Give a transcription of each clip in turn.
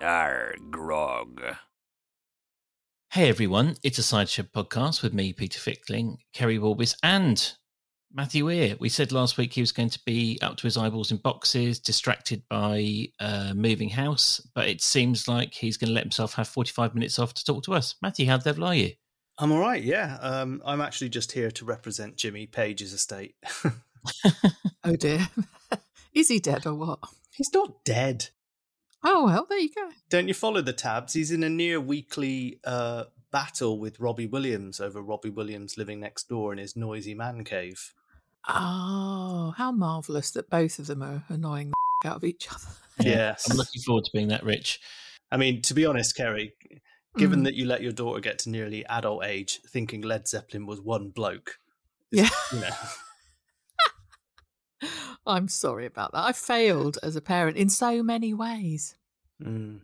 Arr, grog. Hey everyone, it's a Cider Shed podcast with me, Peter Fickling, Keri Warbis, and Matthew Weir. We said last week he was going to be up to his eyeballs in boxes, distracted by uh, moving house, but it seems like he's going to let himself have 45 minutes off to talk to us. Matthew, how the devil are you? I'm all right, yeah. Um, I'm actually just here to represent Jimmy Page's estate. oh dear. Is he dead or what? He's not dead. Oh, well, there you go. Don't you follow the tabs? He's in a near weekly uh, battle with Robbie Williams over Robbie Williams living next door in his noisy man cave. Oh, how marvellous that both of them are annoying the out of each other. Yes. I'm looking forward to being that rich. I mean, to be honest, Keri, given Mm. that you let your daughter get to nearly adult age thinking Led Zeppelin was one bloke, Yeah. you know, I'm sorry about that. I failed as a parent in so many ways. Mm,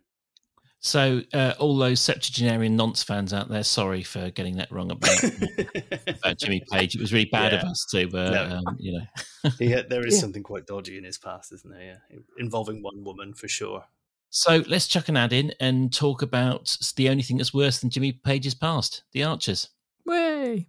So, uh, all those septuagenarian nonce fans out there, sorry for getting that wrong about, about Jimmy Page. It was really bad of us to, uh, No. um, you know. he had, there is Yeah. something quite dodgy in his past, isn't there? Yeah, involving one woman for sure. So let's chuck an ad in and talk about the only thing that's worse than Jimmy Page's past, the Archers. Way.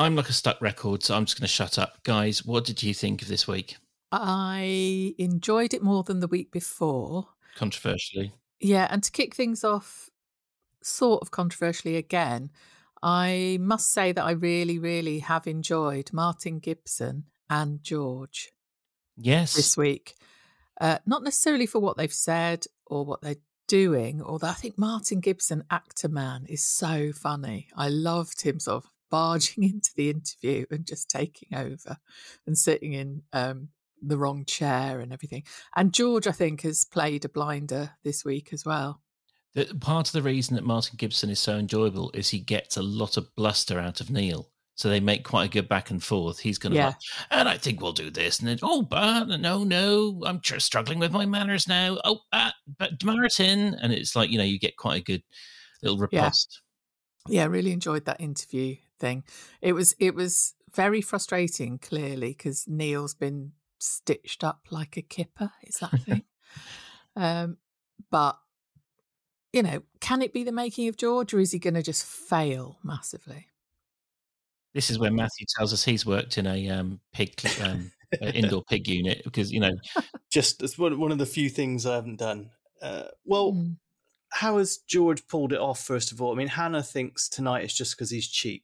I'm like a stuck record, so I'm just going to shut up. Guys, what did you think of this week? I enjoyed it more than the week before. Controversially. Yeah, and to kick things off, sort of controversially again, I must say that I really, really have enjoyed Martin Gibson and George Yes. this week. Uh, not necessarily for what they've said or what they're doing, although I think Martin Gibson, actor man, is so funny. I loved him sort of barging into the interview and just taking over and sitting in um, the wrong chair and everything. And George, I think, has played a blinder this week as well. The, part of the reason that Martin Gibson is so enjoyable is he gets a lot of bluster out of Neil. So they make quite a good back and forth. He's going to, Yeah. like, and I think we'll do this. And then, oh, but no, no, I'm tr- struggling with my manners now. Oh, uh, but Martin. And it's like, you know, you get quite a good little Yeah. riposte. yeah really enjoyed that interview thing it was it was very frustrating clearly because neil's been stitched up like a kipper is that a thing um but you know can it be the making of george or is he going to just fail massively This is where Matthew tells us he's worked in a um, pig, um, indoor pig unit because, you know, Just it's one, one of the few things I haven't done. Uh, well, Mm. how has George pulled it off? First of all, I mean, Hannah thinks tonight is just because he's cheap,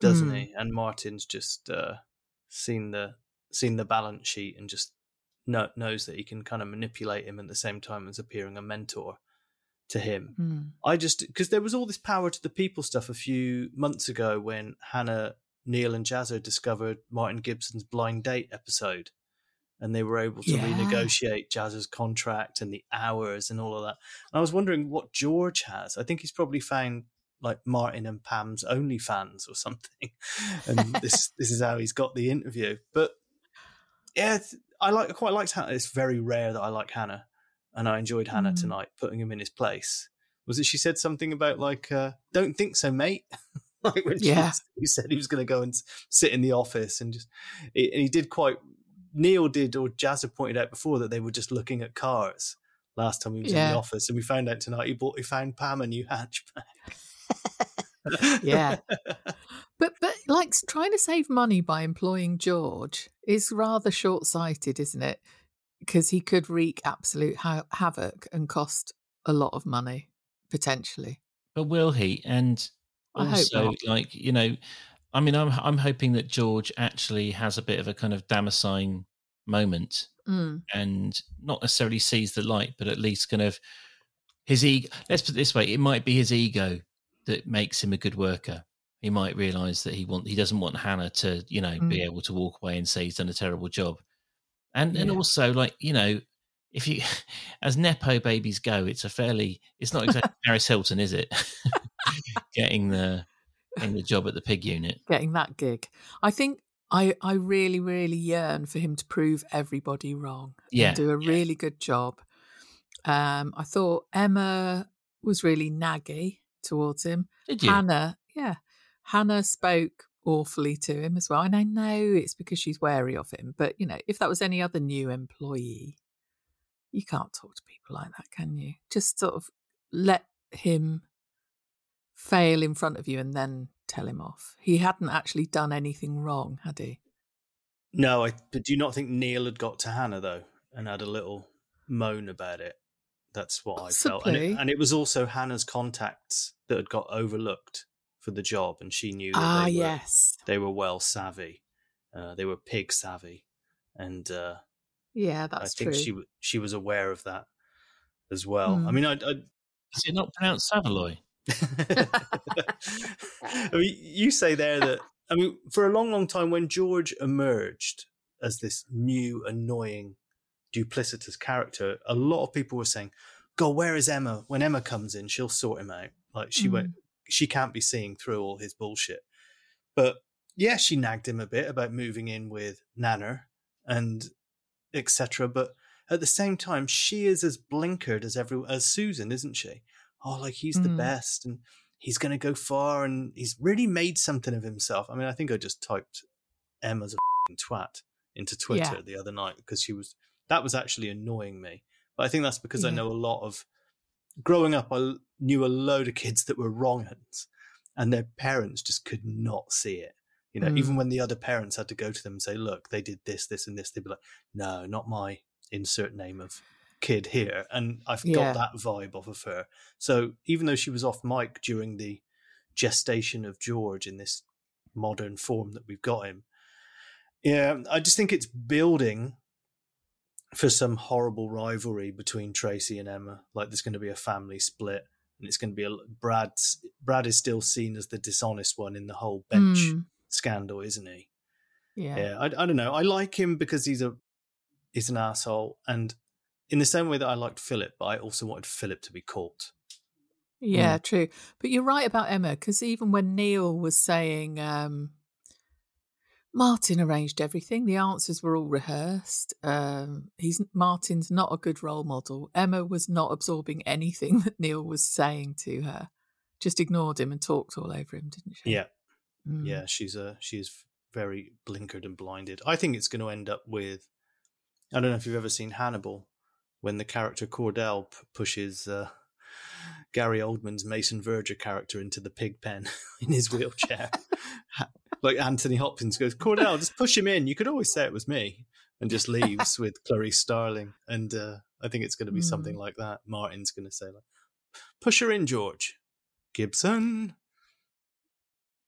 doesn't Mm. he? And Martin's just uh, seen the seen the balance sheet and just know, knows that he can kind of manipulate him at the same time as appearing a mentor to him. Mm. I just because there was all this power to the people stuff a few months ago when Hannah, Neil, and Jazzer discovered Martin Gibson's blind date episode, and they were able to Yeah. renegotiate Jazz's contract and the hours and all of that. And I was wondering what George has. I think he's probably found like Martin and Pam's OnlyFans or something, and this this is how he's got the interview. But yeah, I like I quite liked Hannah. It's very rare that I like Hannah, and I enjoyed Hannah Mm. tonight, putting him in his place. Was it she said something about like, uh, "Don't think so, mate." like when she, Yeah. he said he was going to go and sit in the office and just, he- and he did quite. Neil did, or Jazz had pointed out before that they were just looking at cars last time he was in the office, and we found out tonight he bought he found Pam a new hatchback. Yeah. but but like trying to save money by employing George is rather short sighted, isn't it? Because he could wreak absolute ha- havoc and cost a lot of money potentially. But will he? And I also, like you know, I mean, I'm I'm hoping that George actually has a bit of a kind of Damascene moment Mm. and not necessarily sees the light, but at least kind of his ego. Let's put it this way: it might be his ego that makes him a good worker. He might realise that he want he doesn't want Hannah to, you know, be Mm. able to walk away and say he's done a terrible job. And and also, like you know, if you as nepo babies go, it's a fairly it's not exactly Paris Hilton, is it? Getting the getting the job at the pig unit. Getting that gig. I think I, I really, really yearn for him to prove everybody wrong Yeah, and do a yeah. really good job. Um, I thought Emma was really naggy towards him. Did you? Hannah, yeah, Hannah spoke awfully to him as well. And I know it's because she's wary of him, but you know, if that was any other new employee, you can't talk to people like that, can you? Just sort of let him fail in front of you and then tell him off. He hadn't actually done anything wrong, had he? No, I, but do you not think Neil had got to Hannah though and had a little moan about it? That's what I felt, and it, and it was also Hannah's contacts that had got overlooked for the job, and she knew that Ah, they were yes. they were well savvy, uh, they were pig savvy, and uh, Yeah, that's I think true. she she was aware of that as well. I Mm. mean, I, I Is it not pronounced Savaloy? I mean, you say there that I mean, for a long, long time, when George emerged as this new, annoying, duplicitous character, a lot of people were saying, "God, where is Emma? When Emma comes in, she'll sort him out. Like she won't, she can't be seeing through all his bullshit." But yeah, she nagged him a bit about moving in with Nanner and etc. But at the same time, she is as blinkered as every as Susan, isn't she? Oh, like he's the Mm. best and he's going to go far and he's really made something of himself. I mean, I think I just typed Emma's a f***ing twat into Twitter Yeah. the other night because she was that was actually annoying me. But I think that's because I know a lot of growing up. I knew a load of kids that were wrong uns, and their parents just could not see it. You know, Mm. even when the other parents had to go to them and say, "Look, they did this, this, and this," they'd be like, "No, not my insert name of kid here." And I've Yeah. got that vibe off of her. So even though she was off mic during the gestation of George in this modern form that we've got him, yeah, I just think it's building for some horrible rivalry between Tracy and Emma. Like there's going to be a family split, and it's going to be a Brad's. Brad is still seen as the dishonest one in the whole bench Mm, scandal, isn't he? yeah. Yeah, I, I don't know. I like him because he's a he's an asshole, and in the same way that I liked Philip, but I also wanted Philip to be caught. Yeah, true. But you're right about Emma because even when Neil was saying um, Martin arranged everything, the answers were all rehearsed. Um, he's Martin's not a good role model. Emma was not absorbing anything that Neil was saying to her. Just ignored him and talked all over him, didn't she? Yeah, Mm. yeah, she's a she's very blinkered and blinded. I think it's going to end up with. I don't know if you've ever seen Hannibal, when the character Cordell p- pushes uh, Gary Oldman's Mason Verger character into the pig pen in his wheelchair. Like Anthony Hopkins goes, Cordell, just push him in. You could always say it was me, and just leaves with Clarice Starling. And uh, I think it's going to be something like that. Martin's going to say, like, "Push her in, George Gibson."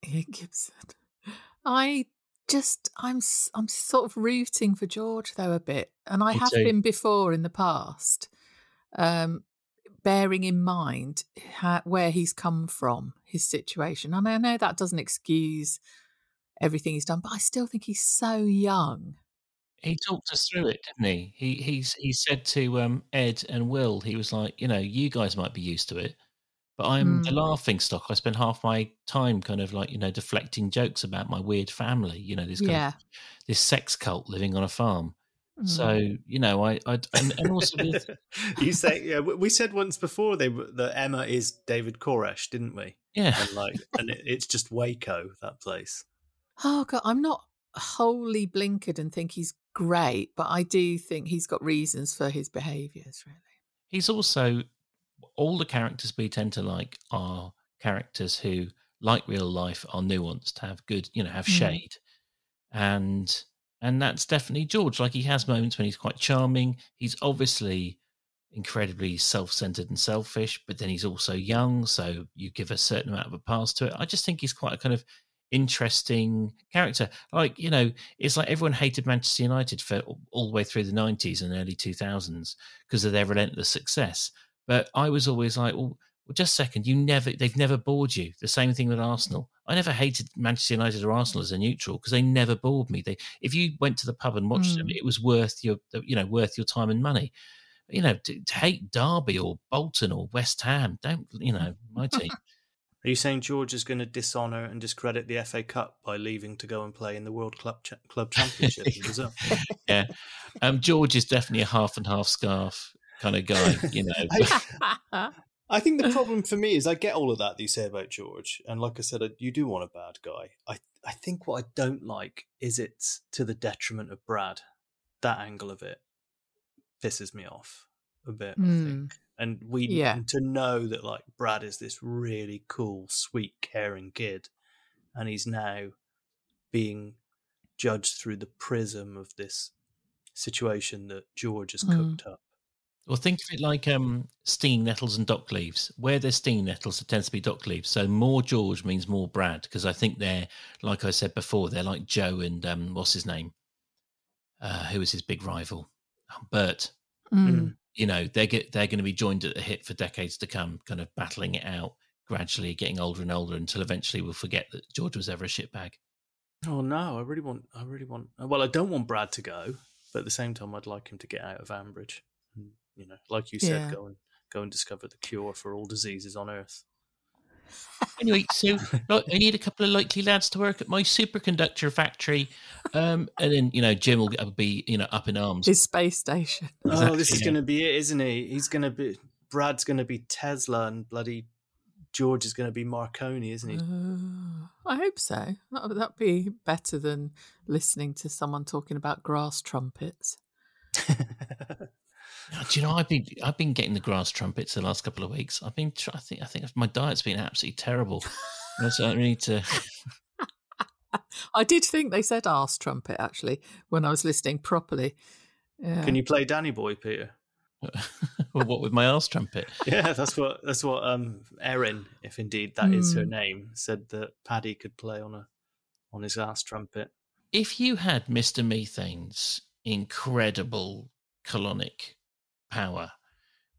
Yeah, Gibson. I just I'm I'm sort of rooting for George though a bit, and I Me have too. been before in the past. Um, bearing in mind ha where he's come from, his situation, and I know that doesn't excuse everything he's done, but I still think he's so young. He talked us through it, didn't he? He he's he said to um, Ed and Will, he was like, you know, you guys might be used to it, but I'm the Mm. laughing stock. I spend half my time kind of like you know deflecting jokes about my weird family. You know, this kind Yeah. of this sex cult living on a farm. Mm. So you know, I I and, and also with you say yeah. we- We said once before they were- that Emma is David Koresh, didn't we? yeah, And like, and it, it's just Waco that place. Oh god, I'm not wholly blinkered and think he's great, but I do think he's got reasons for his behaviours. Really. he's also all the characters we tend to like are characters who like real life, are nuanced, have good, you know, have Mm. shade, and and that's definitely George. Like he has moments when he's quite charming. He's obviously incredibly self-centered and selfish, but then he's also young, so you give a certain amount of a pass to it. I just think he's quite a kind of interesting character. Like you know, it's like everyone hated Manchester United for all the way through the '90s and early 2000s because of their relentless success. But I was always like, well, well, just a second, you never, they've never bored you. The same thing with Arsenal. I never hated Manchester United or Arsenal as a neutral because they never bored me. They, if you went to the pub and watched them, Mm. it was worth your, you know, worth your time and money. You know, to, to hate Derby or Bolton or West Ham, don't, you know, my team. Are you saying George is going to dishonour and discredit the FA Cup by leaving to go and play in the World Club Ch- Club Championship in Brazil? yeah. Um, George is definitely a half and half scarf kind of guy, you know. I think the problem for me is I get all of that that you say about George, and like I said, I- you do want a bad guy. I I think what I don't like is it's to the detriment of Brad. That angle of it pisses me off a bit. I Mm. think, and we Yeah. and to know that like Brad is this really cool, sweet, caring kid, and he's now being judged through the prism of this situation that George has Mm. cooked up. Well, think of it like um, stinging nettles and dock leaves. Where there's stinging nettles, there tends to be dock leaves. So more George means more Brad, because I think they're, like I said before, they're like Joe and um, what's his name? Uh, who was his big rival? Bert. Mm. You know, they're get, they're going to be joined at the hip for decades to come, kind of battling it out gradually, getting older and older until eventually we'll forget that George was ever a shitbag. Oh no, I really want. I really want. Uh, well, I don't want Brad to go, but at the same time, I'd like him to get out of Ambridge. And, you know, like you said, Yeah. go and go and discover the cure for all diseases on Earth. Anyway, so like, I need a couple of likely lads to work at my superconductor factory, um, and then you know Jim will be you know up in arms. His space station. oh, this is going to be it, isn't he? He's going to be. Brad's going to be Tesla, and bloody George is going to be Marconi, isn't he? Uh, I hope so. That'd be better than listening to someone talking about grass trumpets. Do you know I've been I've been getting the grass trumpets the last couple of weeks. I've been I think I think my diet's been absolutely terrible. So I need to. I did think they said arse trumpet actually when I was listening properly. Yeah. Can you play Danny Boy, Peter? well, what with my arse trumpet? Yeah, that's what that's what um Erin, if indeed that is her Hmm. name, said that Paddy could play on a on his ass trumpet. If you had Mister Methane's incredible colonic power,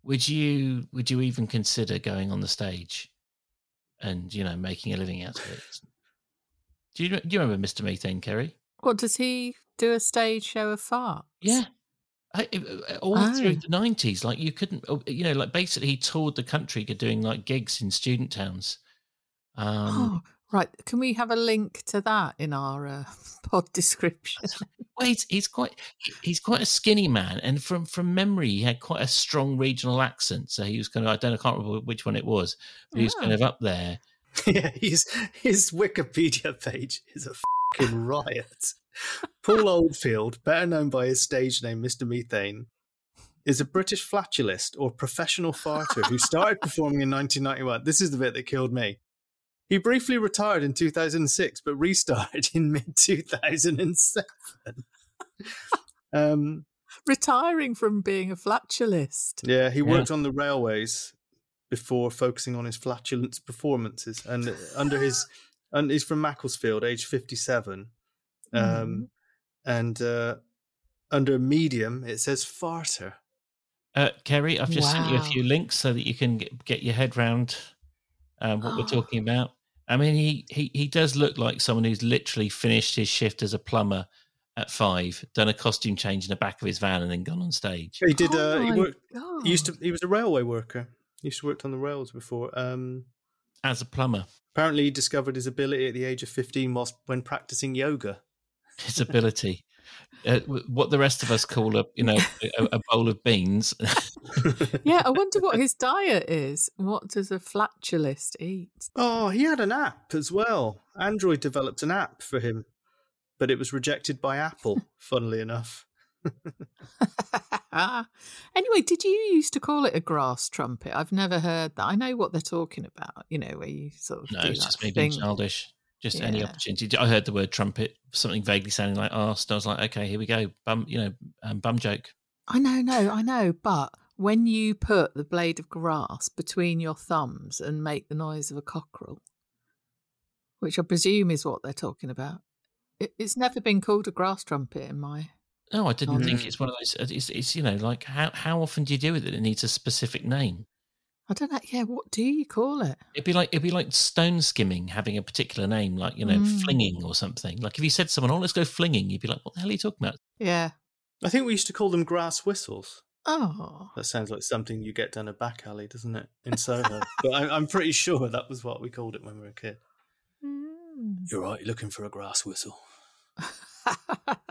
would you would you even consider going on the stage and you know making a living out of it? Do you do you remember Mister Methane, Keri? What does he do? A stage show of farts? Yeah. I, I- all through Oh. the nineties, like you couldn't, oh, you know, like basically he toured the country doing like gigs in student towns. Um, oh, right. Can we have a link to that in our uh, pod description? well, he's, he's quite, he's quite a skinny man, and from from memory, he had quite a strong regional accent. So he was kind of, I don't, I can't remember which one it was, but he was kind Oh. of up there. yeah, his his Wikipedia page is a fucking riot. Paul Oldfield, better known by his stage name Mr. Methane, is a British flatulist or professional farter who started performing in 1991. This is the bit that killed me. He briefly retired in 2006, but restarted in mid 2007. um, Retiring from being a flatulist. yeah, he Yeah. worked on the railways before focusing on his flatulence performances, and under his, and he's from Macclesfield, age fifty-seven, um, Mhm. and uh, under medium it says farter. Uh, Keri, I've just sent you a few links so that you can get, get your head round um, what we're talking about. I mean, he, he he does look like someone who's literally finished his shift as a plumber at five, done a costume change in the back of his van, and then gone on stage. He did. Oh uh, he my worked. He used to. He was a railway worker. He used to work on the rails before. Um, As a plumber, apparently, he discovered his ability at the age of fifteen whilst when practicing yoga. his ability, uh, what the rest of us call a you know a, a bowl of beans. Yeah, I wonder what his diet is. What does a flatulist eat? Oh, he had an app as well. Android developed an app for him, but it was rejected by Apple, funnily enough. anyway, did you used to call it a grass trumpet? I've never heard that. I know what they're talking about. You know, where you sort of No, do it's that just me being childish. Just any opportunity. I heard the word trumpet, something vaguely sounding like arse. I was like, okay, here we go. Bum, you know, um, bum joke. I know, no, I know, but when you put the blade of grass between your thumbs and make the noise of a cockerel, which I presume is what they're talking about, it, it's never been called a grass trumpet in my. No, I didn't think Mm. it's one of those. It's, it's you know, like how how often do you do it that it needs a specific name? I don't know. Yeah, what do you call it? It'd be like it'd be like stone skimming having a particular name, like you know, Mm. flinging or something. Like if you said to someone, "Oh, let's go flinging," you'd be like, "What the hell are you talking about?" Yeah. I think we used to call them grass whistles. Oh, That sounds like something you get down a back alley, doesn't it, in Soho? but I, I'm pretty sure that was what we called it when we were a kid. Mm. You're right, you're looking for a grass whistle.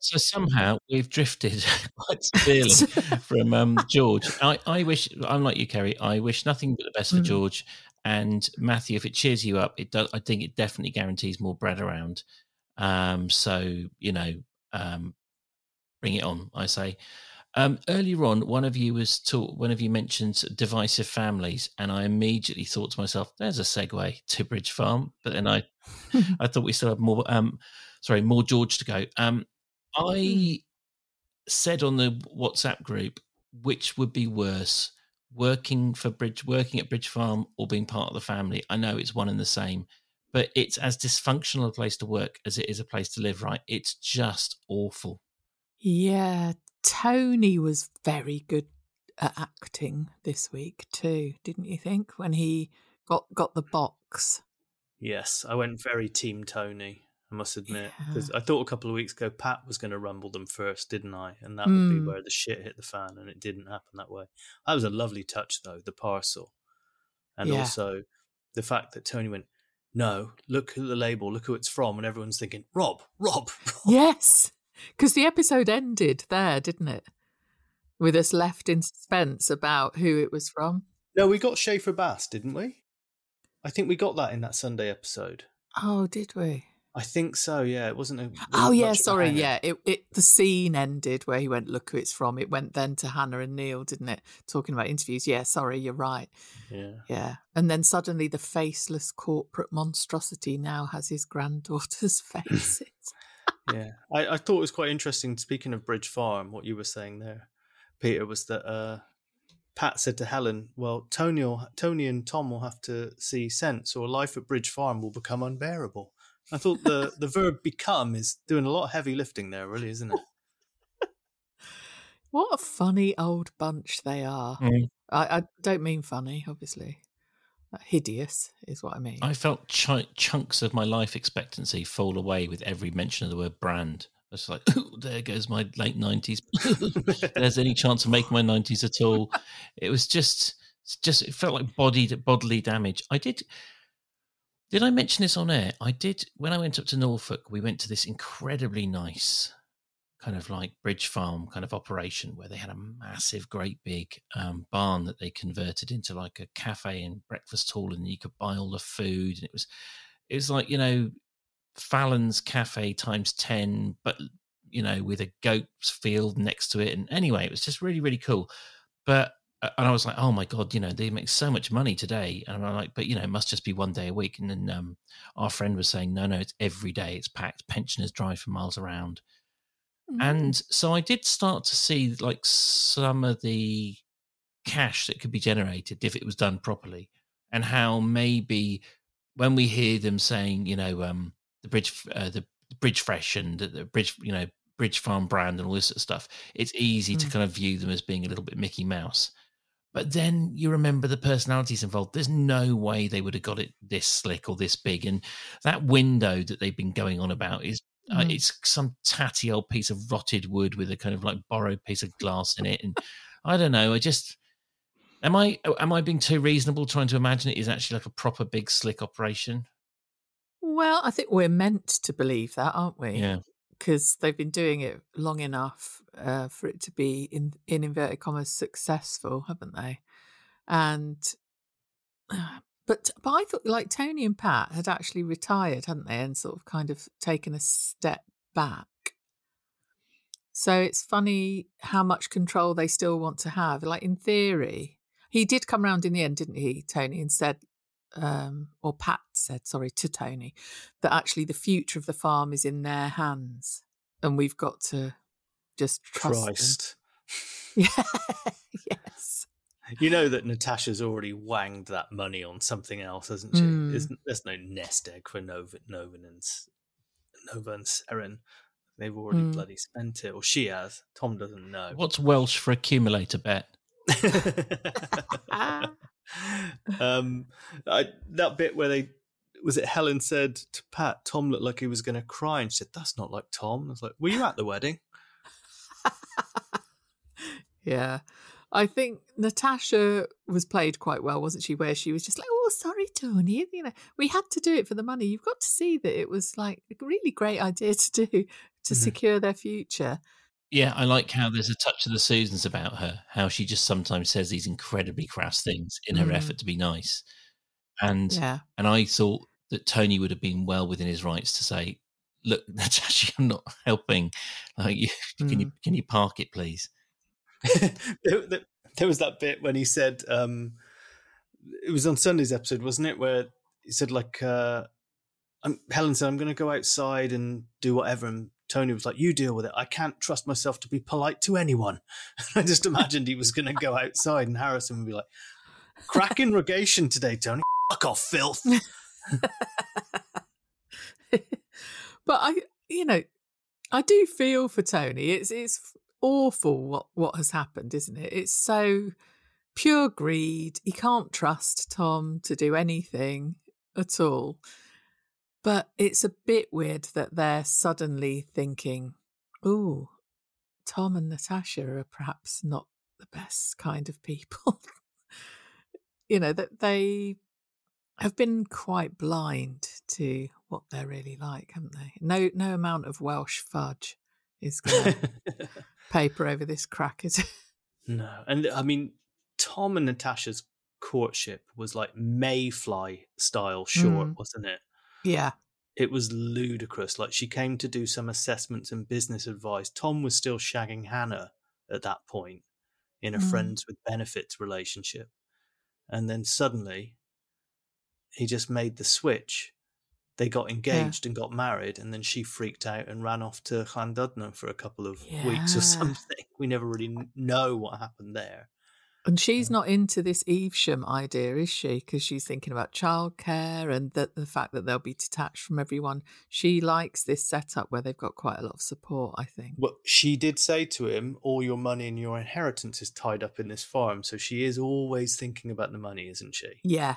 So somehow we've drifted quite severely from um, George. I, I wish I'm like you, Keri. I wish nothing but the best for Mm. George and Matthew. If it cheers you up, it does. I think it definitely guarantees more bread around. Um, so you know, um, bring it on. I say. Um, earlier on, one of you was taught. One of you mentioned divisive families, and I immediately thought to myself, "There's a segue to Bridge Farm." But then I, I thought we still have more. Um, sorry, more George to go. Um, I said on the WhatsApp group, which would be worse, working for Bridge, working at Bridge Farm, or being part of the family. I know it's one and the same, but it's as dysfunctional a place to work as it is a place to live. Right? It's just awful. yeah. Tony was very good at acting this week too, didn't you think? When he got got the box. Yes, I went very Team Tony, I must admit. Yeah. Because I thought a couple of weeks ago Pat was going to rumble them first, didn't I? And that would be Mm. where the shit hit the fan, and it didn't happen that way. That was a lovely touch, though, the parcel. And Yeah. also the fact that Tony went, No, look at the label, look who it's from. And everyone's thinking, Rob, Rob, Rob. Yes, because the episode ended there, didn't it? With us left in suspense about who it was from. No, we got Schaefer Baas, didn't we? I think we got that in that Sunday episode. Oh, did we? I think so. Yeah, it wasn't. A, wasn't Oh yeah, much of a sorry. Yeah, it, it the scene ended where he went. Look who it's from. It went then to Hannah and Neil, didn't it? Talking about interviews. Yeah, sorry, you're right. yeah. Yeah, and then suddenly the faceless corporate monstrosity now has his granddaughter's faces. yeah. I, I thought it was quite interesting. Speaking of Bridge Farm, what you were saying there, Peter, was that uh, Pat said to Helen, "Well, Tony, will, Tony and Tom will have to see sense, or life at Bridge Farm will become unbearable." I thought the the verb "become" is doing a lot of heavy lifting there, really, isn't it? what a funny old bunch they are. Mm. I, I don't mean funny, obviously. Hideous is what I mean. I felt ch- chunks of my life expectancy fall away with every mention of the word brand. It's like, "Ooh, there goes my late nineties. There's any chance of making my nineties at all? It was just, just it felt like body bodily damage. I did. Did I mention this on air? I did when I went up to Norfolk. We went to this incredibly nice kind of like bridge farm kind of operation where they had a massive, great big um, barn that they converted into like a cafe and breakfast hall, and you could buy all the food. And it was, it was like you know, Fallon's Cafe times ten, but you know, with a goat's field next to it. And anyway, it was just really, really cool. But and I was like, oh my god, you know, they make so much money today. And I'm like, but you know, it must just be one day a week. And then um, our friend was saying, no, no, it's every day. It's packed. Pensioners drive for miles around. Mm. And so I did start to see like some of the cash that could be generated if it was done properly, and how maybe when we hear them saying, you know, um, the bridge, uh, the bridge fresh and the, the bridge, you know, bridge farm brand and all this sort of stuff, it's easy to Mm. kind of view them as being a little bit Mickey Mouse. But then you remember the personalities involved. There's no way they would have got it this slick or this big. And that window that they've been going on about is uh, Mm. it's some tatty old piece of rotted wood with a kind of like borrowed piece of glass in it. And I don't know. I just am I am I being too reasonable trying to imagine it is actually like a proper big slick operation? Well, I think we're meant to believe that, aren't we? Yeah. Because they've been doing it long enough uh, for it to be, in, in inverted commas, successful, haven't they? And, but, but I thought like Tony and Pat had actually retired, hadn't they? And sort of kind of taken a step back. So it's funny how much control they still want to have. Like in theory, he did come around in the end, didn't he, Tony, and said, um, or Pat said, sorry, to Tony, that actually the future of the farm is in their hands, and we've got to just trust Christ. them. Yeah. yes. You know that Natasha's already wanged that money on something else, hasn't she? Mm. There's, there's no nest egg for Nova, Nova and Nova and Seren. They've already Mm. bloody spent it, or she has. Tom doesn't know. What's Welsh for accumulator bet? Um, I, that bit where they was it Helen said to Pat, Tom looked like he was going to cry, and she said, "That's not like Tom." I was like, "Were you at the wedding?" Yeah. I think Natasha was played quite well, wasn't she? Where she was just like, "Oh, sorry, Tony. You know, we had to do it for the money. You've got to see that it was like a really great idea to do to Mhm. secure their future." Yeah, I like how there's a touch of the Susans about her, how she just sometimes says these incredibly crass things in her Mm. effort to be nice. And Yeah. and I thought that Tony would have been well within his rights to say, "Look, Natasha, I'm not helping. Like, you, can you can you park it, please?" there, there- there was that bit when he said um, it was on Sunday's episode, wasn't it? Where he said like uh, I'm, Helen said I'm going to go outside and do whatever, and Tony was like, "You deal with it. I can't trust myself to be polite to anyone." I just imagined he was going to go outside, and Harrison would be like, "Cracking rogation today, Tony. Fuck off, filth." but I, you know, I do feel for Tony. It's it's awful what what has happened, isn't it? It's so pure greed. He can't trust Tom to do anything at all. But it's a bit weird that they're suddenly thinking, "Oh, Tom and Natasha are perhaps not the best kind of people." you know that they have been quite blind to what they're really like, haven't they? No, no amount of Welsh fudge is going to paper over this crack, is it? No, and I mean, Tom and Natasha's courtship was like Mayfly style short, Mm. wasn't it? Yeah, It was ludicrous. Like she came to do some assessments and business advice. Tom was still shagging Hannah at that point in a Mm. friends with benefits relationship, and then suddenly he just made the switch. They got engaged and got married, and then she freaked out and ran off to Llandudno for a couple of weeks or something. We never really know what happened there. and she's not into this Evesham idea, is she? Because she's thinking about childcare and that the fact that they'll be detached from everyone. She likes this setup where they've got quite a lot of support. I think. Well, she did say to him, "All your money and your inheritance is tied up in this farm." So she is always thinking about the money, isn't she? Yeah.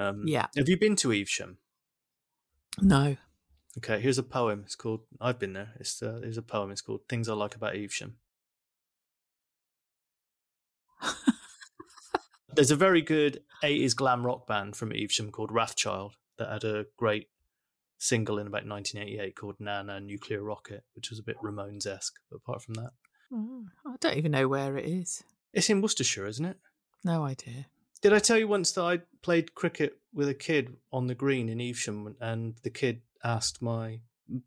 Um, Yeah. Have you been to Evesham? No. Okay, here's a poem. It's called. I've been there. It's uh, here's a poem. It's called "Things I Like About Evesham." There's a very good 80s glam rock band from Evesham called Wrathchild that had a great single in about 1988 called Na Na Nukklear Rokket, which was a bit Ramones esque. But apart from that, Oh, I don't even know where it is. it's in Worcestershire, isn't it? No idea. Did I tell you once that I played cricket with a kid on the green in Evesham, and the kid asked my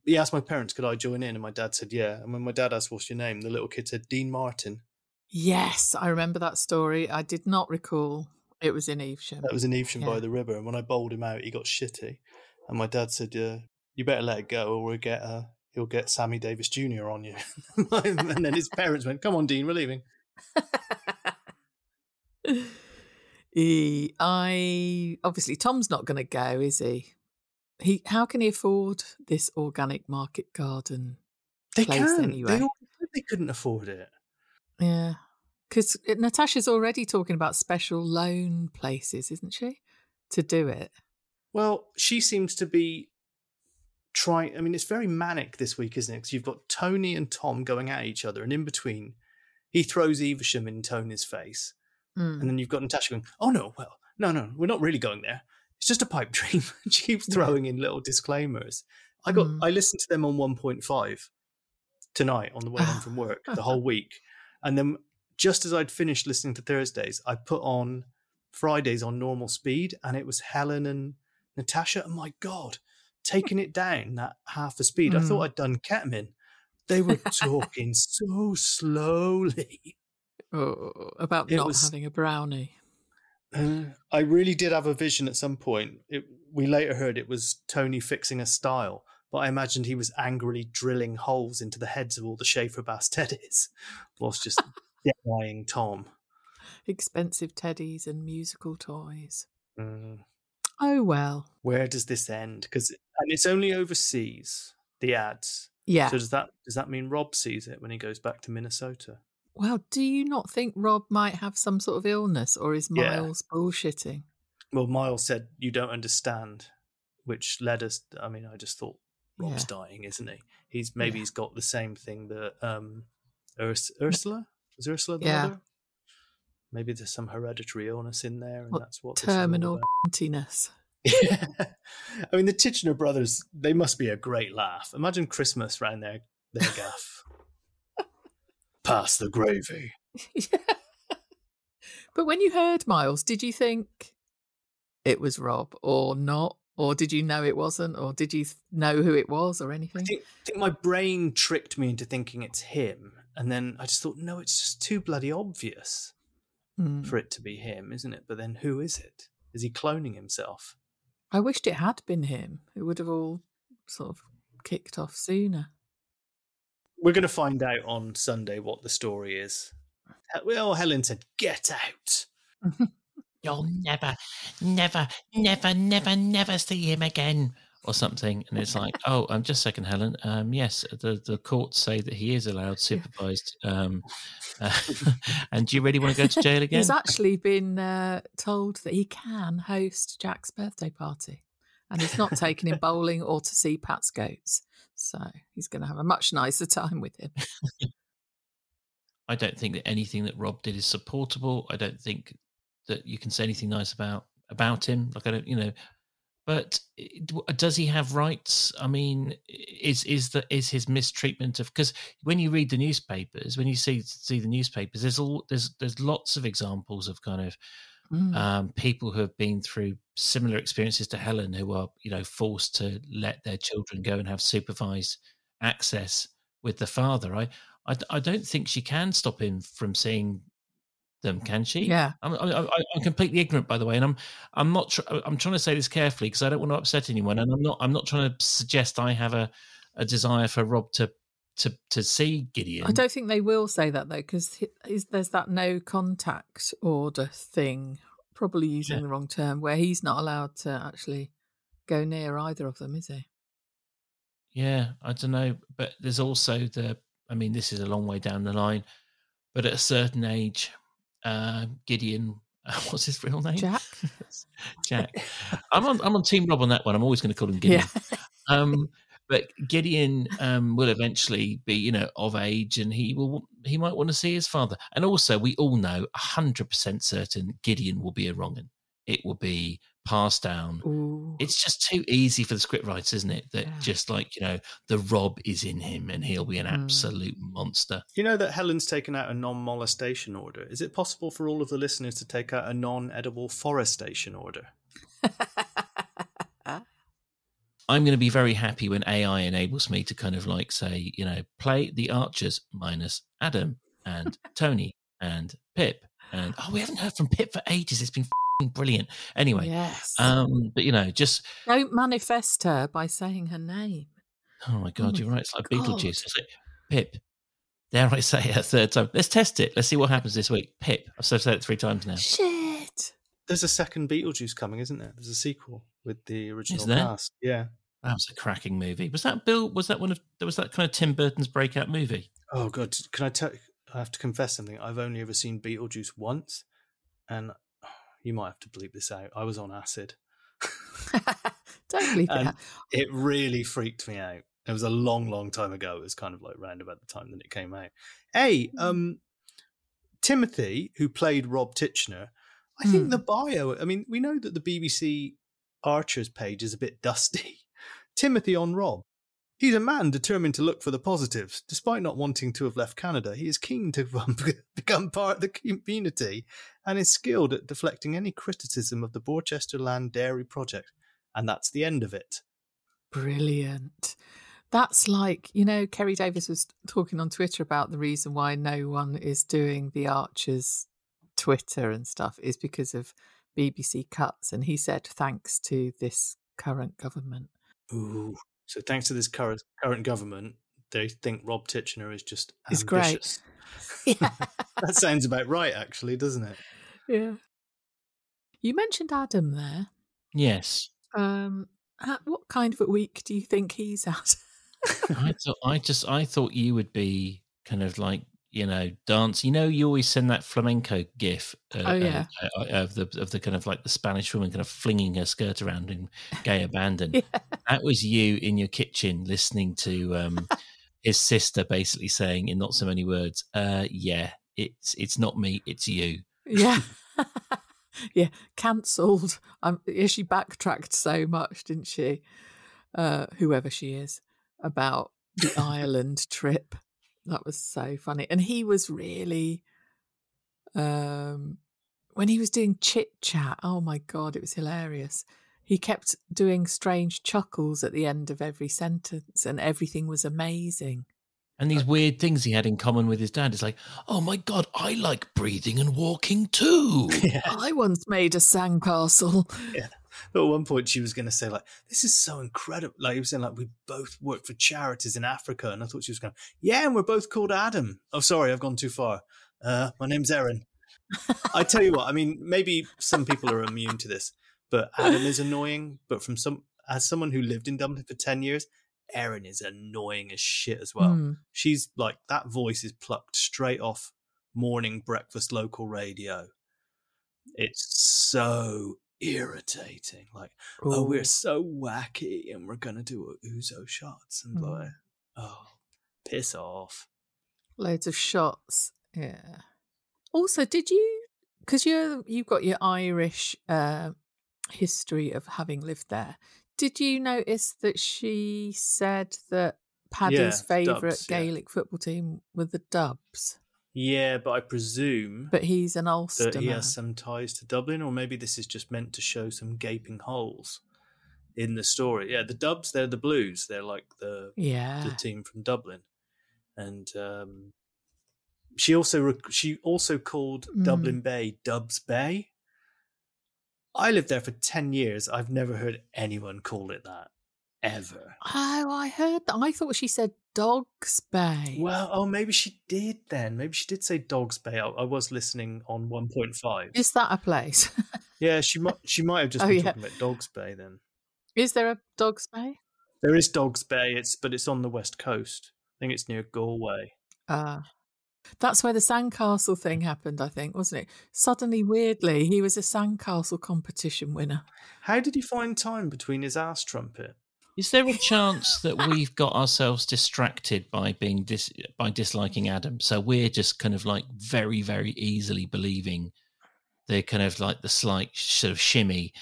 he asked my parents could I join in, and my dad said yeah. And when my dad asked what's your name, the little kid said Dean Martin. Yes, I remember that story. I did not recall it was in Evesham. That was in Evesham Yeah. by the river, and when I bowled him out, he got shitty, and my dad said, "Yeah, "You better let it go, or we'll get uh, he'll get Sammy Davis Jr. on you." and then his parents went, "Come on, Dean, we're leaving." I obviously Tom's not going to go, is he? He, how can he afford this organic market garden They place can. anyway? They, all they couldn't afford it. Yeah, because eh, Natasha's already talking about special loan places, isn't she, to do it? Well, she seems to be trying. I mean, it's very manic this week, isn't it? Because you've got Tony and Tom going at each other, and in between, he throws Evesham in Tony's face, Mm. and then you've got Natasha going, "Oh no, well, no, no, we're not really going there. It's just a pipe dream." She keeps Yeah. throwing in little disclaimers. I got. Mm. I listened to them on one point five tonight on the way home from work the whole week, and then just as I'd finished listening to Thursdays, I put on Fridays on normal speed, and it was Helen and Natasha. And my God, taking it down that half a speed. I thought Mm. I'd done ketamine. They were talking so slowly. Oh, about It not was- having a brownie. Uh, I really did have a vision at some point. It, we later heard it was Tony fixing a stile, but I imagined he was angrily drilling holes into the heads of all the Schaefer Baas teddies whilst just eyeing Tom. Expensive teddies and musical toys. Mm. Oh well. Where does this end? Because and it's only overseas. The ads. Yeah. So does that does that mean Rob sees it when he goes back to Minnesota? Well, do you not think Rob might have some sort of illness or is Yeah. Miles bullshitting? Well, Miles said you don't understand, which led us. I mean, I just thought Rob's Yeah. dying, isn't he? He's maybe Yeah. he's got the same thing that um, Urs- Ursula was Ursula the Yeah. mother. Maybe there's some hereditary illness in there, and What that's what is Terminal emptiness. I mean, the Titchener brothers, they must be a great laugh. Imagine Christmas round their, their gaff. Pass the gravy. But when you heard Miles, did you think it was Rob or not? Or did you know it wasn't? Or did you know who it was or I anything? think, I think my brain tricked me into thinking it's him. And then I just thought, no, it's just too bloody obvious Hmm. for it to be him, isn't it? But then who is it? Is he cloning himself? I wished it had been him. It would have all sort of kicked off sooner. We're going to find out on Sunday what the story is. Well, Helen said, get out. You'll never, never, never, never, never see him again, or something. And it's like, oh, um, just a second, Helen. Um, yes, the the courts say that he is allowed supervised. Um, uh, and do you really want to go to jail again? He's actually been uh, told that he can host Jack's birthday party. And he's not taking him bowling or to see Pat's goats. So he's going to have a much nicer time with him. I don't think that anything that Rob did is supportable. I don't think that you can say anything nice about about him. Like I don't, you know. But does he have rights? I mean, is is the is his mistreatment of because when you read the newspapers, when you see see the newspapers, there's all there's there's lots of examples of kind of Mm. um, people who have been through similar experiences to Helen, who are you know forced to let their children go and have supervised access with the father. I I, I don't think she can stop him from seeing them, can she? Yeah. I'm, I'm, I'm completely ignorant, by the way, and I'm I'm not. Tr- I'm trying to say this carefully because I don't want to upset anyone, and I'm not. I'm not trying to suggest I have a, a desire for Rob to to to see Gideon. I don't think they will say that though, because there's that no contact order thing, probably using Yeah. the wrong term, where he's not allowed to actually go near either of them, is he? Yeah, I don't know, but there's also the. I mean, this is a long way down the line, but at a certain age, uh, Gideon. What's his real name? Jack? Jack. I'm on. I'm on Team Rob on that one. I'm always going to call him Gideon. Yeah. um, but Gideon um, will eventually be, you know, of age, and he will. He might want to see his father. And also, we all know, hundred percent certain, Gideon will be a wrong'un. It will be passed down. Ooh. It's just too easy for the script writers, isn't it? That Yeah. just like you know, the Rob is in him, and he'll be an Mm. absolute monster. You know that Helen's taken out a non molestation order. Is it possible for all of the listeners to take out a non edible forestation order? I'm going to be very happy when AI enables me to kind of like say, you know, play the Archers minus Adam and Tony and Pip. And oh, we haven't heard from Pip for ages. It's been fing brilliant. Anyway, yes. um, but you know, just Don't manifest her by saying her name. oh my god, my you're right. It's like God. Beetlejuice. It's like Pip. Dare I say it a third time? Let's test it. Let's see what happens this week. Pip. I've said it three times now. Shit. There's a second Beetlejuice coming, isn't there? There's a sequel with the original cast. Yeah. That was a cracking movie. Was that Bill? Was that one of? There was that kind of Tim Burton's breakout movie? Oh god, can I tell? I have to confess something. I've only ever seen Beetlejuice once, and you might have to bleep this out. I was on acid. Don't leave it. Out. it really freaked me out. It was a long, long time ago. It was kind of like round about the time that it came out. Hey, um, Timothy, who played Rob Titchener, I think Hmm. the bio. I mean, we know that the BBC Archers page is a bit dusty. Timothy on Rob. He's a man determined to look for the positives. Despite not wanting to have left Canada, he is keen to um, become part of the community and is skilled at deflecting any criticism of the Borchester Land Dairy Project. And that's the end of it. Brilliant. That's like, you know, Kerry Davis was talking on Twitter about the reason why no one is doing the Archers Twitter and stuff is because of BBC cuts. And he said, thanks to this current government. Ooh. So thanks to this current current government, they think Rob Titchener is just Is great. ambitious. Yeah. that sounds about right, actually, doesn't it? yeah. You mentioned Adam there. Yes. Um, ha- what kind of a week do you think he's at? I thought I just I thought you would be kind of like you know dance. You know, you always send that flamenco gif. Uh, Oh, yeah. uh, uh, of the of the kind of like the Spanish woman kind of flinging her skirt around in gay abandon. Yeah. That was you in your kitchen listening to um, his sister basically saying in not so many words, uh, "Yeah, it's it's not me, it's you." Yeah. yeah. Cancelled. Um, yeah, she backtracked so much, didn't she? Uh, whoever she is, about the Ireland trip. That was so funny. And he was really, um, when he was doing chit chat, oh my God, it was hilarious. He kept doing strange chuckles at the end of every sentence, and everything was amazing. And these weird things he had in common with his dad. It's like, oh my god, I like breathing and walking too. Yeah. I once made a sandcastle. But at one point, she was going to say, like, this is so incredible. Like, he was saying, like, we both work for charities in Africa. And I thought she was going, yeah, and we're both called Adam. Oh, sorry, I've gone too far. Uh, my name's Erin. I tell you what, I mean, maybe some people are immune to this, but Adam is annoying. But from some, as someone who lived in Dublin for 10 years, Erin is annoying as shit as well. Mm. She's like, that voice is plucked straight off morning breakfast local radio. It's so irritating. Like, oh, we're so wacky and we're going to do a ouzo shots and Mm. like, oh, piss off. loads of shots. Yeah. Also, did you? Because you you've got your Irish uh, history of having lived there. Did you notice that she said that Paddy's Yeah, favourite Dubs, yeah. Gaelic football team were the Dubs, Yeah, but I presume but he's an Ulster that he man. has some ties to Dublin, or maybe this is just meant to show some gaping holes in the story. Yeah, the Dubs, they're the Blues. They're like the yeah, the team from Dublin, and um, she also rec- she also called Mm. Dublin Bay Dubs Bay. I lived there for ten years. I've never heard anyone call it that ever. Oh, I heard that. I thought she said Dogs Bay. Well, oh, maybe she did then. Maybe she did say Dogs Bay. I, I was listening on one point five. Is that a place? Yeah, she might she might have just Oh, been yeah. talking about Dogs Bay then. Is there a Dogs Bay? There is Dogs Bay. It's but it's on the west coast. I think it's near Galway. Uh, that's where the sandcastle thing happened, I think, wasn't it? Suddenly, weirdly, he was a sandcastle competition winner. How did he find time between his ass trumpet? Is there a chance that we've got ourselves distracted by being dis- by disliking Adam? So we're just kind of like very, very easily believing the kind of like the slight sort of shimmy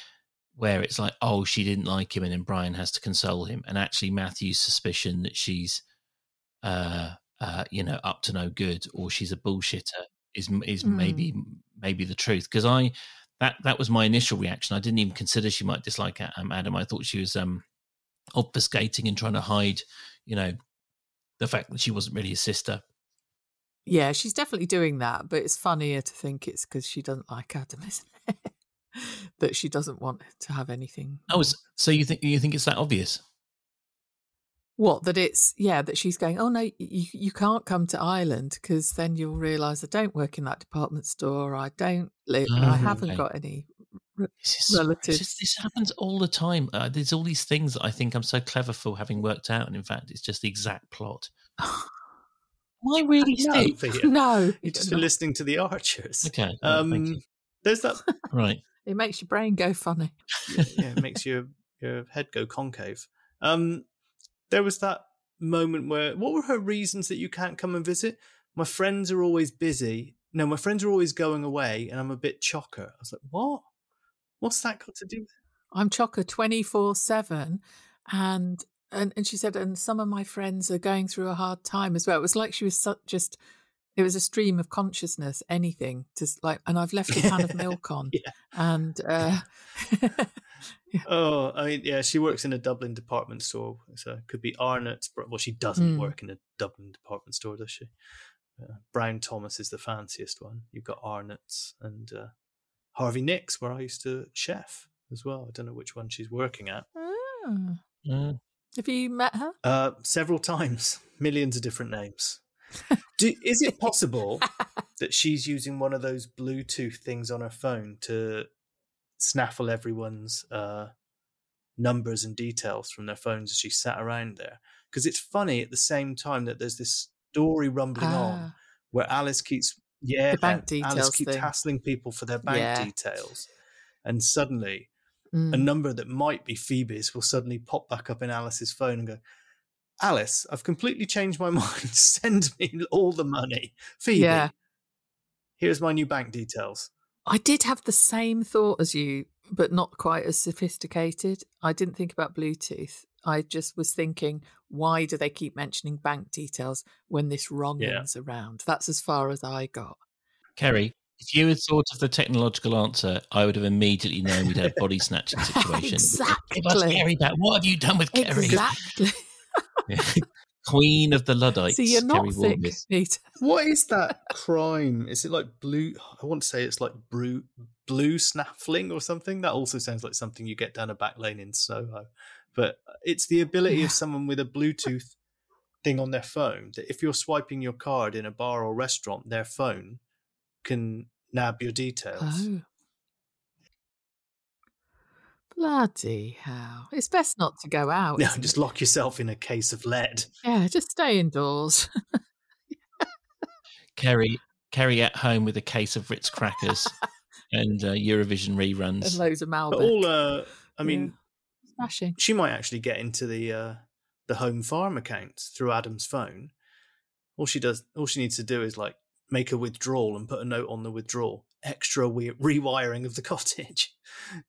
where it's like, oh, she didn't like him, and then Brian has to console him, and actually Matthew's suspicion that she's, uh, uh, you know, up to no good or she's a bullshitter is is Mm. maybe maybe the truth because I that that was my initial reaction. I didn't even consider she might dislike um, Adam. I thought she was um obfuscating and trying to hide, you know, the fact that she wasn't really his sister. Yeah, she's definitely doing that, but it's funnier to think it's because she doesn't like Adam, isn't it? that she doesn't want to have anything. Oh, so you think you think it's that obvious? What that it's yeah that she's going. Oh no, you you can't come to Ireland because then you'll realise I don't work in that department store. I don't live. I Oh, haven't okay. got any. This, is, Relatives. this, this happens all the time. Uh, there's all these things that I think I'm so clever for having worked out, and in fact, it's just the exact plot. Am I really No, sick? No, You've just been listening to the Archers. Okay, right, Um, you. there's that. right. it makes your brain go funny. yeah, it makes your your head go concave. Um, there was that moment where what were her reasons that you can't come and visit? My friends are always busy. No, my friends are always going away, and I'm a bit chocker. I was like, what? What's that got to do? with I'm chocker 24 7. And, and and she said, and some of my friends are going through a hard time as well. It was like she was su- just It was a stream of consciousness, anything, just like, and I've left a pan of milk on, Yeah. and uh, Oh, I mean, yeah, she works in a Dublin department store, so it could be Arnott's. Well, she doesn't Mm. work in a Dublin department store, does she? Uh, Brown Thomas is the fanciest one. You've got Arnott's and uh, Harvey Nicks, where I used to chef as well. I don't know which one she's working at. Ah. Mm. have you met her? Uh, several times, millions of different names. Do, is it possible that she's using one of those Bluetooth things on her phone to snaffle everyone's uh, numbers and details from their phones as she sat around there? Because it's funny at the same time that there's this story rumbling on Ah. where Alice keeps yeah, The bank Alice details keeps thing. hassling people for their bank Yeah. details, and suddenly a Mm. number that might be Phoebe's will suddenly pop back up in Alice's phone and go, Alice, I've completely changed my mind. Send me all the money. Phoebe, Yeah. here's my new bank details. I did have the same thought as you, but not quite as sophisticated. I didn't think about Bluetooth. I just was thinking, why do they keep mentioning bank details when this wronging's around? That's as far as I got. Keri, if you had thought of the technological answer, I would have immediately known we'd had a body snatching situation. Give us Exactly. Keri back. What have you done with Keri? Exactly. Queen of the Luddites. so you're not Keri thick, Peter. What is that crime? Is it like blue? I want to say it's like blue, blue snaffling or something. That also sounds like something you get down a back lane in Soho. But it's the ability Yeah. of someone with a Bluetooth thing on their phone that if you're swiping your card in a bar or restaurant, their phone can nab your details. Oh. Bloody hell. It's best not to go out. No, just it? lock yourself in a case of lead. Yeah, just stay indoors. Keri, Keri at home with a case of Ritz crackers and uh, Eurovision and reruns. loads of But all, uh, I mean, Smashing. she might actually get into the uh, the home farm account through Adam's phone. All she does, all she needs to do is like make a withdrawal and put a note on the withdrawal. Extra we- rewiring of the cottage,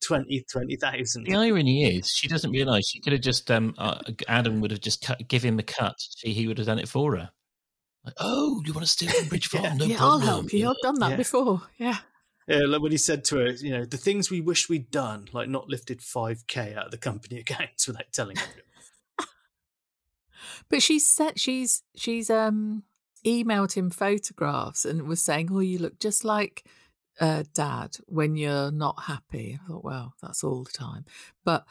20 20,000. The irony is, she doesn't realise she could have just um, uh, Adam would have just cut, give him a cut. She he would have done it for her. Like, oh, you want to steal from Bridge Farm? Yeah. No yeah, I'll help you. I've done that Yeah. before. Yeah. Yeah, like when he said to her, you know, the things we wish we'd done, like not lifted 5k out of the company accounts without telling him. But she's said she's she's um emailed him photographs and was saying, "Oh, you look just like uh, Dad when you're not happy." I thought, well, that's all the time. But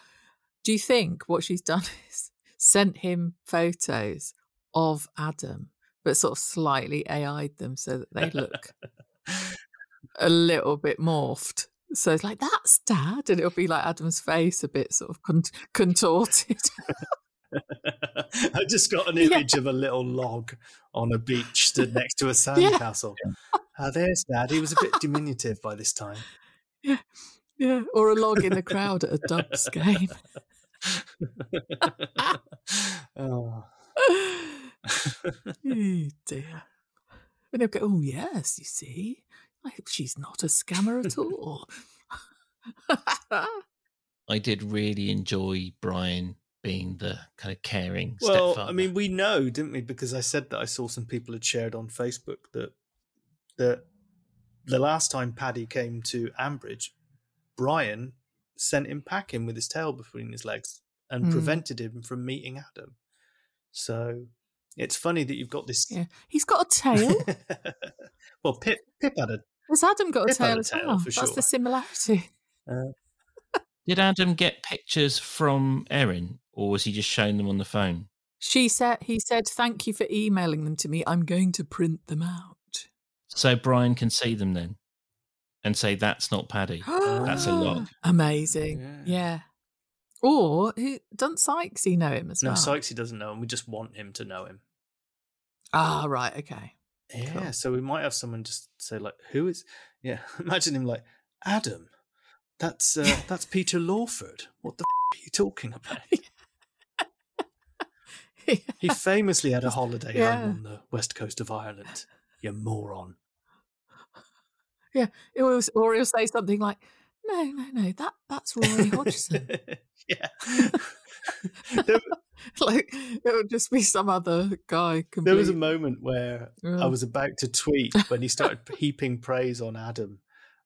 do you think what she's done is sent him photos of Adam, but sort of slightly AI'd them so that they look a little bit morphed? So it's like that's Dad, and it'll be like Adam's face a bit sort of con- contorted. I just got an Yeah. image of a little log on a beach stood next to a sandcastle. Ah, there's Dad. He was a bit diminutive by this time. Yeah, or a log in the crowd at a Dubs game. oh. oh dear. And they'll go, oh, yes, you see, I, hope she's not a scammer at all. I did really enjoy Brian being the kind of caring Well, stepfather. I mean, we know, didn't we? Because I said that I saw some people had shared on Facebook that that the last time Paddy came to Ambridge, Brian sent him packing with his tail between his legs and Mm. prevented him from meeting Adam. So it's funny that you've got this. yeah. He's got a tail. well, Pip Pip had a Has Adam got a Pip tail as well? for That's sure. the similarity. did Adam get pictures from Erin, or was he just showing them on the phone? She said, he said, thank you for emailing them to me. I'm going to print them out. So Brian can see them then, and say that's not Paddy. That's a log. Amazing. Yeah. Yeah. Or who doesn't Sykesy know him as no well? Sykesy doesn't know him. We just want him to know him. Ah, right. Okay. Yeah, so we might have someone just say like, "Who is?" Yeah, imagine him like Adam. That's uh, that's Peter Lawford. What the f- are you talking about? He famously had a holiday Yeah. home on the west coast of Ireland. You moron. Yeah, or he'll, or he'll say something like, "No, no, no, that that's Roy Hodgson." yeah. there, like it would just be some other guy. Complete. There was a moment where I was about to tweet when he started heaping praise on Adam,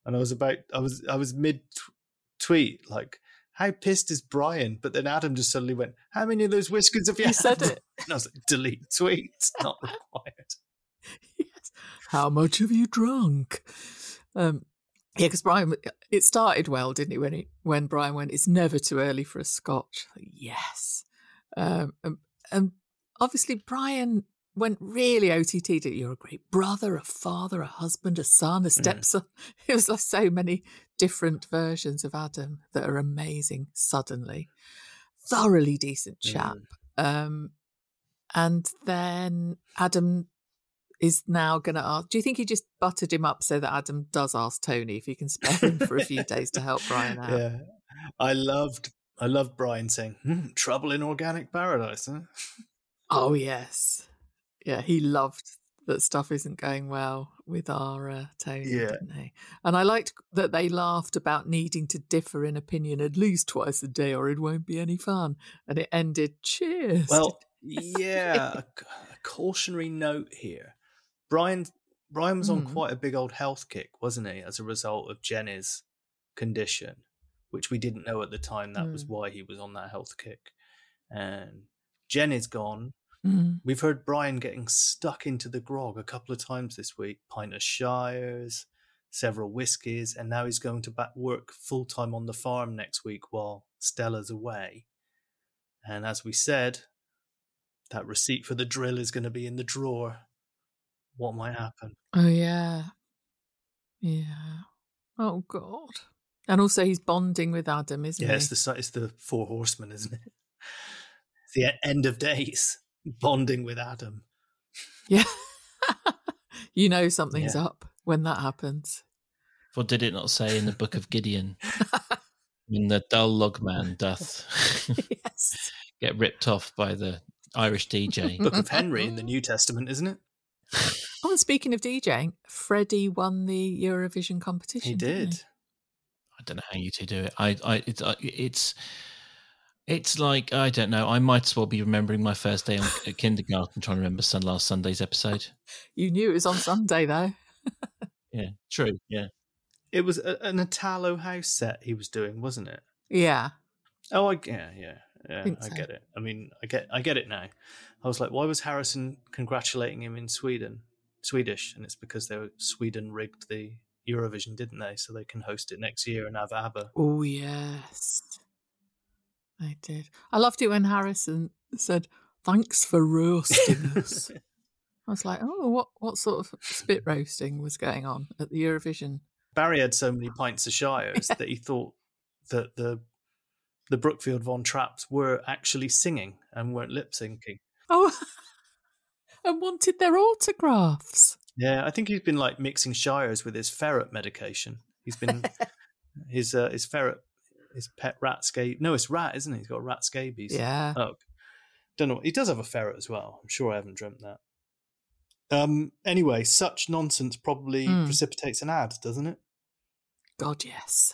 and I was about I was I was mid tweet like. How pissed is Brian? But then Adam just suddenly went, "How many of those whiskers have you He had?" said it. And I was like, "Delete tweet, not required." yes. How much have you drunk? Um, yeah, because Brian, it started well, didn't it? When he, when Brian went, it's never too early for a scotch. Yes, um, and, and obviously Brian went really OTT. That you're a great brother, a father, a husband, a son, a stepson. It was like so many different versions of Adam that are amazing. Suddenly, thoroughly decent chap. Um, and then Adam is now going to ask. Do you think he just buttered him up so that Adam does ask Tony if he can spare him for a few days to help Brian out? Yeah, I loved I love Brian saying, hmm, "Trouble in organic paradise." Huh? Oh yes, yeah. He loved that stuff isn't going well with our uh, Tony, Yeah. didn't he? And I liked that they laughed about needing to differ in opinion at least twice a day, or it won't be any fun. And it ended. Cheers. Well, yeah, a, a cautionary note here. Brian Brian was on Hmm. quite a big old health kick, wasn't he, as a result of Jenny's condition, which we didn't know at the time that was Hmm. why he was on that health kick. And Jenny's gone. Mm. We've heard Brian getting stuck into the grog a couple of times this week. Pint of Shires, several whiskies, and now he's going to back work full time on the farm next week while Stella's away. And as we said, that receipt for the drill is going to be in the drawer. What might happen? Oh yeah, yeah. Oh god. And also, he's bonding with Adam, isn't Yeah, he? it's the it's the four horsemen, isn't it? It's the end of days, bonding with Adam. Yeah. you know something's Yeah. up when that happens. For did it not say in the book of Gideon, when the dull log man doth yes. get ripped off by the Irish DJ? Book of Henry in the New Testament, isn't it? Oh, and speaking of DJing, Freddie won the Eurovision competition. He didn't did. I don't know how you two do it. I, I, it's, it's, it's like I don't know. I might as well be remembering my first day on, at kindergarten, trying to remember sun, last Sunday's episode. You knew it was on Sunday, though. Yeah, true. Yeah, It was a, an Italo house set he was doing, wasn't it? Yeah. Oh, I, yeah, yeah, yeah. Think I so. get it. I mean, I get, I get it now. I was like, why was Harrison congratulating him in Sweden, Swedish? And it's because they were Sweden rigged the Eurovision, didn't they? So they can host it next year and have ABBA. Oh, yes. I did. I loved it when Harrison said, Thanks for roasting us. I was like, Oh, what, what sort of spit roasting was going on at the Eurovision? Barry had so many pints of Shires that he thought that the the Brookfield Von Trapps were actually singing and weren't lip syncing. Oh, and wanted their autographs. Yeah, I think he's been like mixing Shires with his ferret medication. He's been his uh, his ferret, his pet rat scabies. No, it's rat, isn't it? He's got rat scabies. Yeah. Oh, don't know. He does have a ferret as well. I'm sure I haven't dreamt that. Um. Anyway, such nonsense probably Mm. precipitates an ad, doesn't it? God, yes.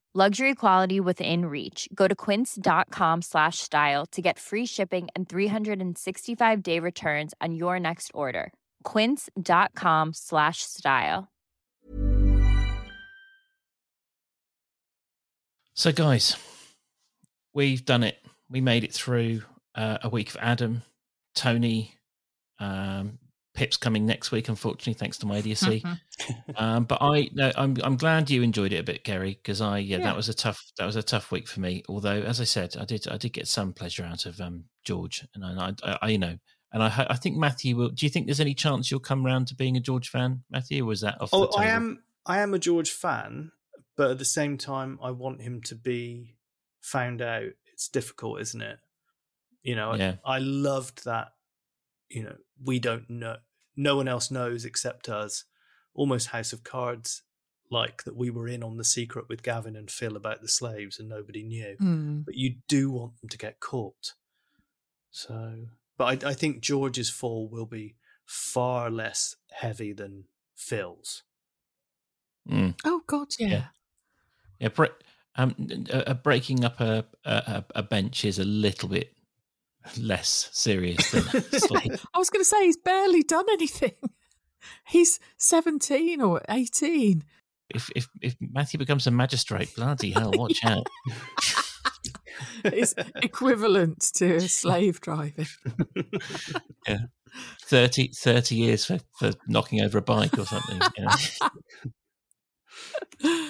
Luxury quality within reach. Go to quince.com slash style to get free shipping and 365 day returns on your next order. Quince.com slash style. So, guys, we've done it. We made it through uh, a week of Adam, Tony, um, Pip's coming next week. Unfortunately, thanks to my idiocy. um, but I, no, I'm, I'm glad you enjoyed it a bit, Gary, because I, yeah, Yeah. that was a tough, that was a tough week for me. Although, as I said, I did, I did get some pleasure out of um, George, and I, I, I, you know, and I, I think Matthew will. Do you think there's any chance you'll come round to being a George fan, Matthew? Or was that off? Oh, the I am. I am a George fan, but at the same time, I want him to be found out. It's difficult, isn't it? You know, Yeah. I loved that you know, we don't know, no one else knows except us. Almost House of Cards like that we were in on the secret with Gavin and Phil about the slaves and nobody knew. Mm. But you do want them to get caught. So, but I, I think George's fall will be far less heavy than Phil's. Mm. Oh God, yeah. Yeah. Yeah, bre- um, uh, breaking up a, a a bench is a little bit less serious than slave. I was going to say he's barely done anything. He's seventeen or eighteen. if if if Matthew becomes a magistrate, bloody hell, watch out. It's equivalent to slave driving. 30, 30 years for, for knocking over a bike or something. Know.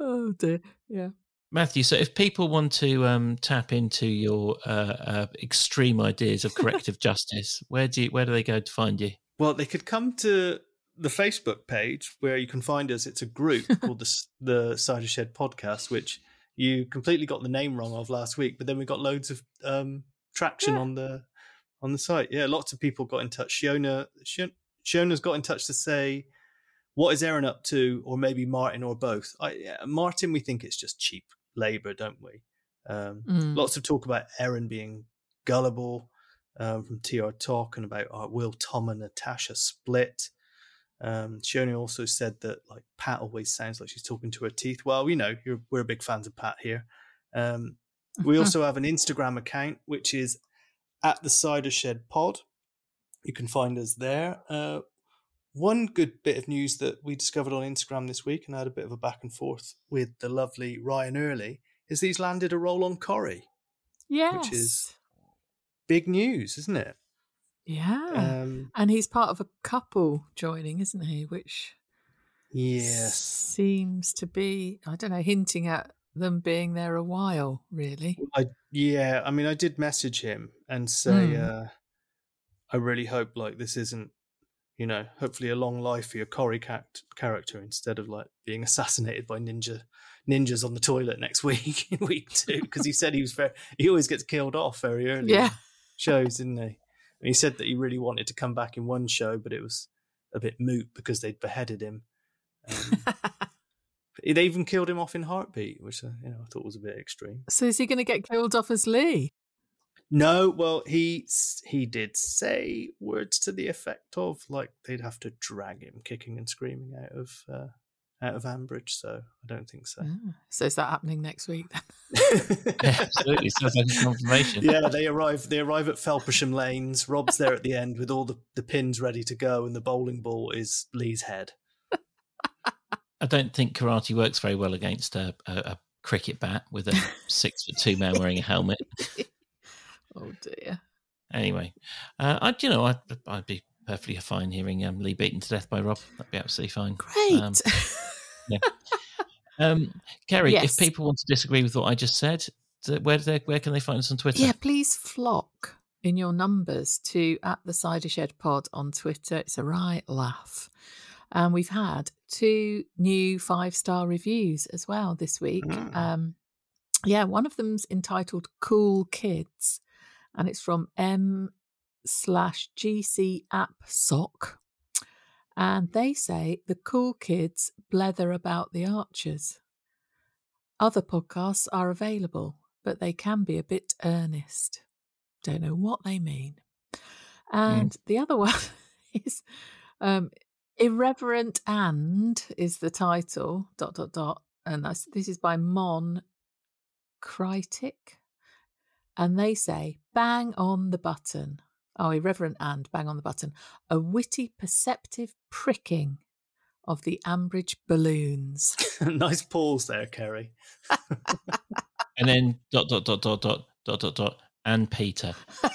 oh dear. Yeah. Matthew, so if people want to um, tap into your uh, uh, extreme ideas of corrective justice, where do you, where do they go to find you? Well, they could come to the Facebook page where you can find us. It's a group called the the Cider Shed Podcast, which you completely got the name wrong of last week, but then we got loads of um, traction Yeah. on the on the site. Yeah, lots of people got in touch. Shiona Shi- Shiona's got in touch to say what is Aaron up to, or maybe Martin or both. I, yeah, Martin, we think it's just cheap labour, don't we? Um, Mm. Lots of talk about Aaron being gullible um, from TR Talk and about uh, will Tom and Natasha split. Um, also said that like Pat always sounds like she's talking to her teeth. Well, you know, you're, we're big fans of Pat here. Um, we also have an Instagram account which is at the Cider Shed Pod. You can find us there. Uh, one good bit of news that we discovered on Instagram this week, and I had a bit of a back and forth with the lovely Ryan Early, is he's landed a role on Corrie. Yes. Which is- Big news, isn't it? yeah. Um, and he's part of a couple joining, isn't he? Which yes. seems to be, I don't know, hinting at them being there a while, really. I yeah, I mean, I did message him and say, Mm. uh, I really hope like this isn't, you know, hopefully a long life for your Corrie cat- character instead of like being assassinated by ninja ninjas on the toilet next week in week two because he said he was very he always gets killed off very early. in Yeah. shows, didn't he? And he said that he really wanted to come back in one show, but it was a bit moot because they'd beheaded him. Um, they even killed him off in Heartbeat, which uh, you know I thought was a bit extreme. so is he going to get killed off as Lee? No, well, he he did say words to the effect of like they'd have to drag him kicking and screaming out of uh, out of Ambridge. So I don't think so. Ah, so is that happening next week then? Absolutely, sounds like confirmation. yeah, they arrive. They arrive at Felpersham Lanes. Rob's there at the end with all the, the pins ready to go, and the bowling ball is Lee's head. I don't think karate works very well against a, a, a cricket bat with a six foot two man wearing a helmet. Oh dear. Anyway, uh, I you know I'd, I'd be perfectly fine hearing um, Lee beaten to death by Rob. That'd be absolutely fine. Great. Um, Um, Keri, Yes. if people want to disagree with what I just said, where do they, where can they find us on Twitter? yeah, please flock in your numbers to at the Cider Shed Pod on Twitter. It's a right laugh. And we've had two new five star reviews as well this week. Mm. Um, yeah, one of them's entitled Cool Kids, and it's from M slash GC app sock. And they say the cool kids blether about the archers. Other podcasts are available, but they can be a bit earnest. Don't know what they mean. And the other one is um, Irreverent and is the title, dot, dot, dot. And this is by Mon Critic. And they say, bang on the button. Oh, irreverent and bang on the button. A witty, perceptive pricking of the Ambridge balloons. nice pause there, Keri. And then dot dot dot dot dot dot dot dot and Peter.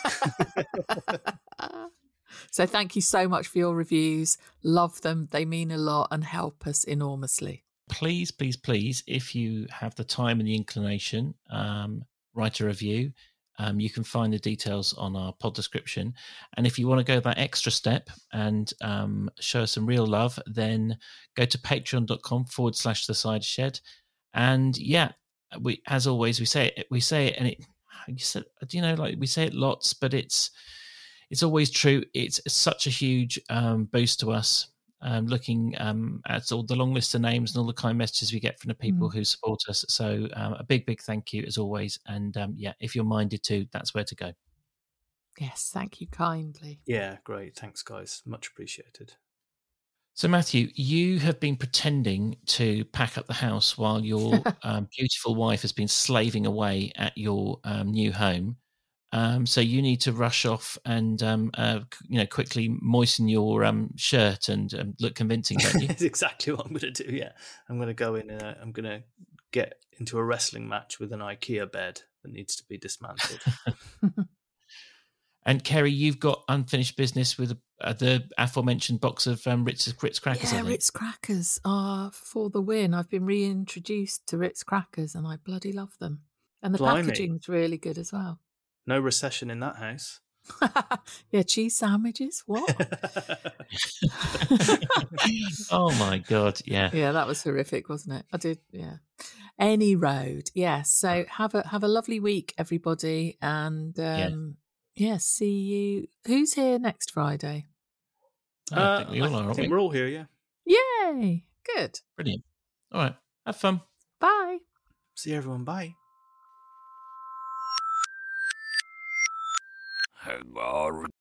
so thank you so much for your reviews. Love them. They mean a lot and help us enormously. Please, please, please, if you have the time and the inclination, um, write a review. Um, you can find the details on our pod description. And if you want to go that extra step and um, show us some real love, then go to patreon.com forward slash the Cider Shed. And yeah, we as always we say it we say it and it you said you know like we say it lots, but it's it's always true. It's such a huge um, boost to us. Um, looking um, at all the long list of names and all the kind messages we get from the people Mm. who support us. So um, a big, big thank you as always. And um, yeah, if you're minded to, that's where to go. Yes, thank you kindly. Yeah, great. Thanks, guys. Much appreciated. So, Matthew, you have been pretending to pack up the house while your um, beautiful wife has been slaving away at your um, new home. Um, so you need to rush off and um, uh, you know quickly moisten your um, shirt and um, look convincing, don't you? It's exactly what I'm going to do. Yeah, I'm going to go in and uh, I'm going to get into a wrestling match with an IKEA bed that needs to be dismantled. and Keri, you've got unfinished business with uh, the aforementioned box of um, Ritz, Ritz crackers. Yeah. Ritz crackers are for the win. I've been reintroduced to Ritz crackers and I bloody love them. And the Blimey. packaging's really good as well. No recession in that house. yeah, cheese sandwiches. What? oh my god, yeah. yeah, that was horrific, wasn't it? I did, yeah. Any road, yes. So have a have a lovely week, everybody, and um, yeah, see you. Who's here next Friday? I think we all are, Uh, I aren't think we? we're all here. Yeah. Yay! Good. Brilliant. All right, have fun. Bye. See everyone. Bye. Grog.